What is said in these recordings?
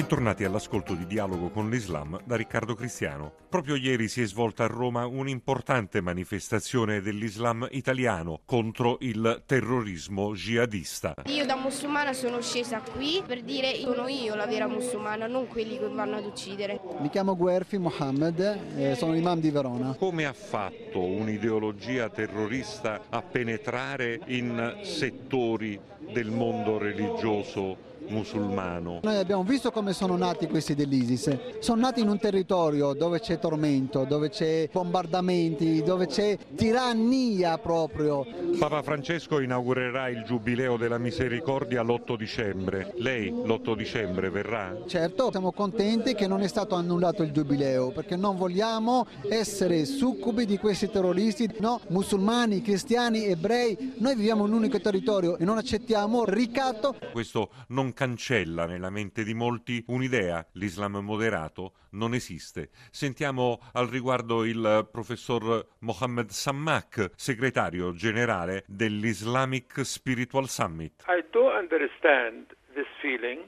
Bentornati all'ascolto di Dialogo con l'Islam da Riccardo Cristiano. Proprio ieri si è svolta a Roma un'importante manifestazione dell'Islam italiano contro il terrorismo jihadista. Io da musulmana sono scesa qui per dire sono io la vera musulmana, non quelli che vanno ad uccidere. Mi chiamo Guerfi Mohammed, eh, sono imam di Verona. Come ha fatto un'ideologia terrorista a penetrare in settori del mondo religioso musulmano. Noi abbiamo visto come sono nati questi dell'ISIS. Sono nati in un territorio dove c'è tormento, dove c'è bombardamenti, dove c'è tirannia proprio. Papa Francesco inaugurerà il Giubileo della Misericordia l'8 dicembre. Lei l'8 dicembre verrà? Certo, siamo contenti che non è stato annullato il Giubileo perché non vogliamo essere succubi di questi terroristi, no, musulmani, cristiani, ebrei. Noi viviamo in un unico territorio e non accettiamo ricatto. Questo non cancella nella mente di molti un'idea, l'Islam moderato non esiste. Sentiamo al riguardo il professor Mohammed Sammak, segretario generale dell'Islamic Spiritual Summit. I do understand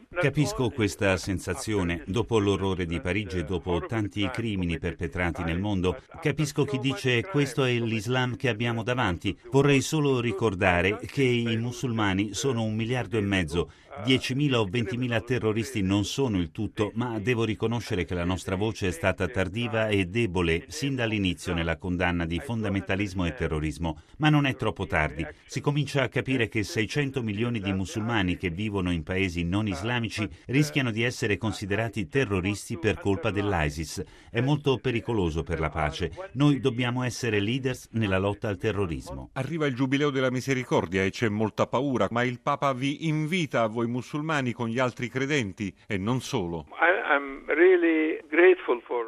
Capisco questa sensazione dopo l'orrore di Parigi e dopo tanti crimini perpetrati nel mondo. Capisco chi dice questo è l'Islam che abbiamo davanti. Vorrei solo ricordare che i musulmani sono un miliardo e mezzo 10.000 o 20.000 terroristi non sono il tutto, ma devo riconoscere che la nostra voce è stata tardiva e debole sin dall'inizio nella condanna di fondamentalismo e terrorismo. Ma non è troppo tardi. Si comincia a capire che 600 milioni di musulmani che vivono in paesi non islamici rischiano di essere considerati terroristi per colpa dell'ISIS. È molto pericoloso per la pace. Noi dobbiamo essere leaders nella lotta al terrorismo. Arriva il Giubileo della Misericordia e c'è molta paura, ma il Papa vi invita a voi musulmani con gli altri credenti e non solo.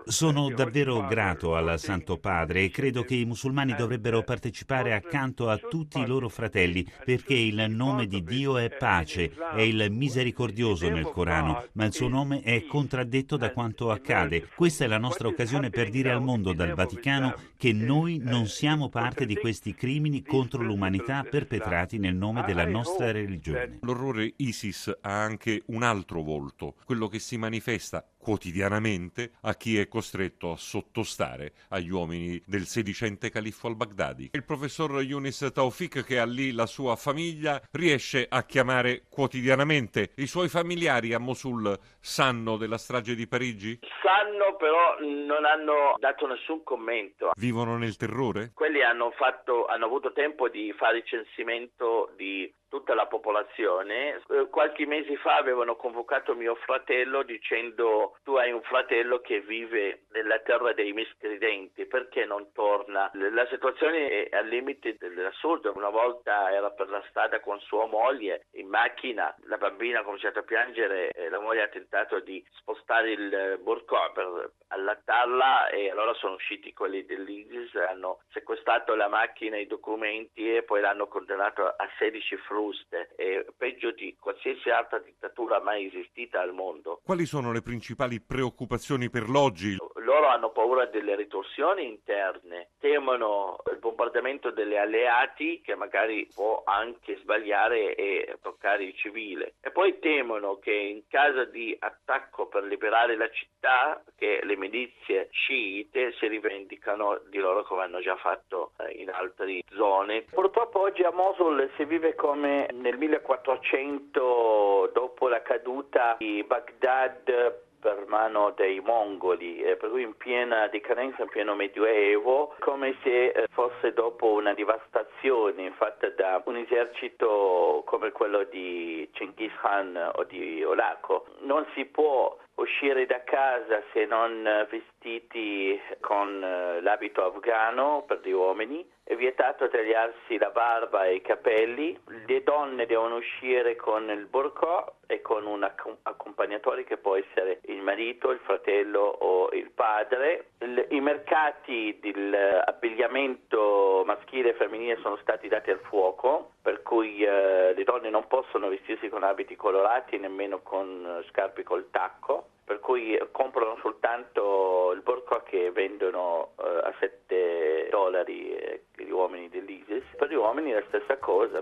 Sono davvero grato al Santo Padre e credo che i musulmani dovrebbero partecipare accanto a tutti i loro fratelli perché il nome di Dio è pace, è il misericordioso nel Corano, ma il suo nome è contraddetto da quanto accade. Questa è la nostra occasione per dire al mondo dal Vaticano che noi non siamo parte di questi crimini contro l'umanità perpetrati nel nome della nostra religione. L'orrore ISIS ha anche un altro volto, quello che si manifesta quotidianamente a chi è costretto a sottostare agli uomini del sedicente califfo al-Baghdadi. Il professor Yunis Taufik, che ha lì la sua famiglia, riesce a chiamare quotidianamente i suoi familiari a Mosul sanno della strage di Parigi? Sanno, però non hanno dato nessun commento. Vivono nel terrore? Quelli hanno, fatto, hanno avuto tempo di fare il censimento di tutta la popolazione. Eh, qualche mese fa avevano convocato mio fratello dicendo tu hai un fratello che vive nella terra dei miscredenti, perché non torna? La situazione è al limite dell'assurdo. Una volta era per la strada con sua moglie in macchina, la bambina ha cominciato a piangere e la moglie ha tentato di spostare il burco per allattarla e allora sono usciti quelli dell'ISIS, hanno sequestrato la macchina, i documenti e poi l'hanno condannato a 16 frutti fruste e peggio di qualsiasi altra dittatura mai esistita al mondo. Quali sono le principali preoccupazioni per l'oggi? Loro hanno paura delle ritorsioni interne, temono il bombardamento degli alleati che magari può anche sbagliare e toccare il civile e poi temono che in caso di attacco per liberare la città che le milizie sciite si rivendicano di loro come hanno già fatto eh, in altre zone. Purtroppo oggi a Mosul si vive come nel 1400 dopo la caduta di Baghdad per mano dei mongoli, eh, per cui in piena decadenza, in pieno medioevo, come se eh, fosse dopo una devastazione fatta da un esercito come quello di Genghis Khan o di Olaco. Non si può uscire da casa se non vestiti con eh, l'abito afghano per gli uomini, è vietato tagliarsi la barba e i capelli, le donne devono uscire con il burqa e con un accompagnatore che può essere il marito, il fratello o il padre. I mercati dell'abbigliamento maschile e femminile sono stati dati al fuoco, per cui eh, le donne non possono vestirsi con abiti colorati nemmeno con scarpe col tacco per cui comprano soltanto il burqa che vendono eh, a 7 dollari eh, gli uomini dell'ISIS, per gli uomini è la stessa cosa.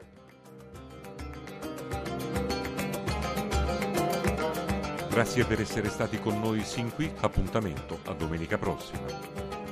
Grazie per essere stati con noi sin qui, appuntamento a domenica prossima.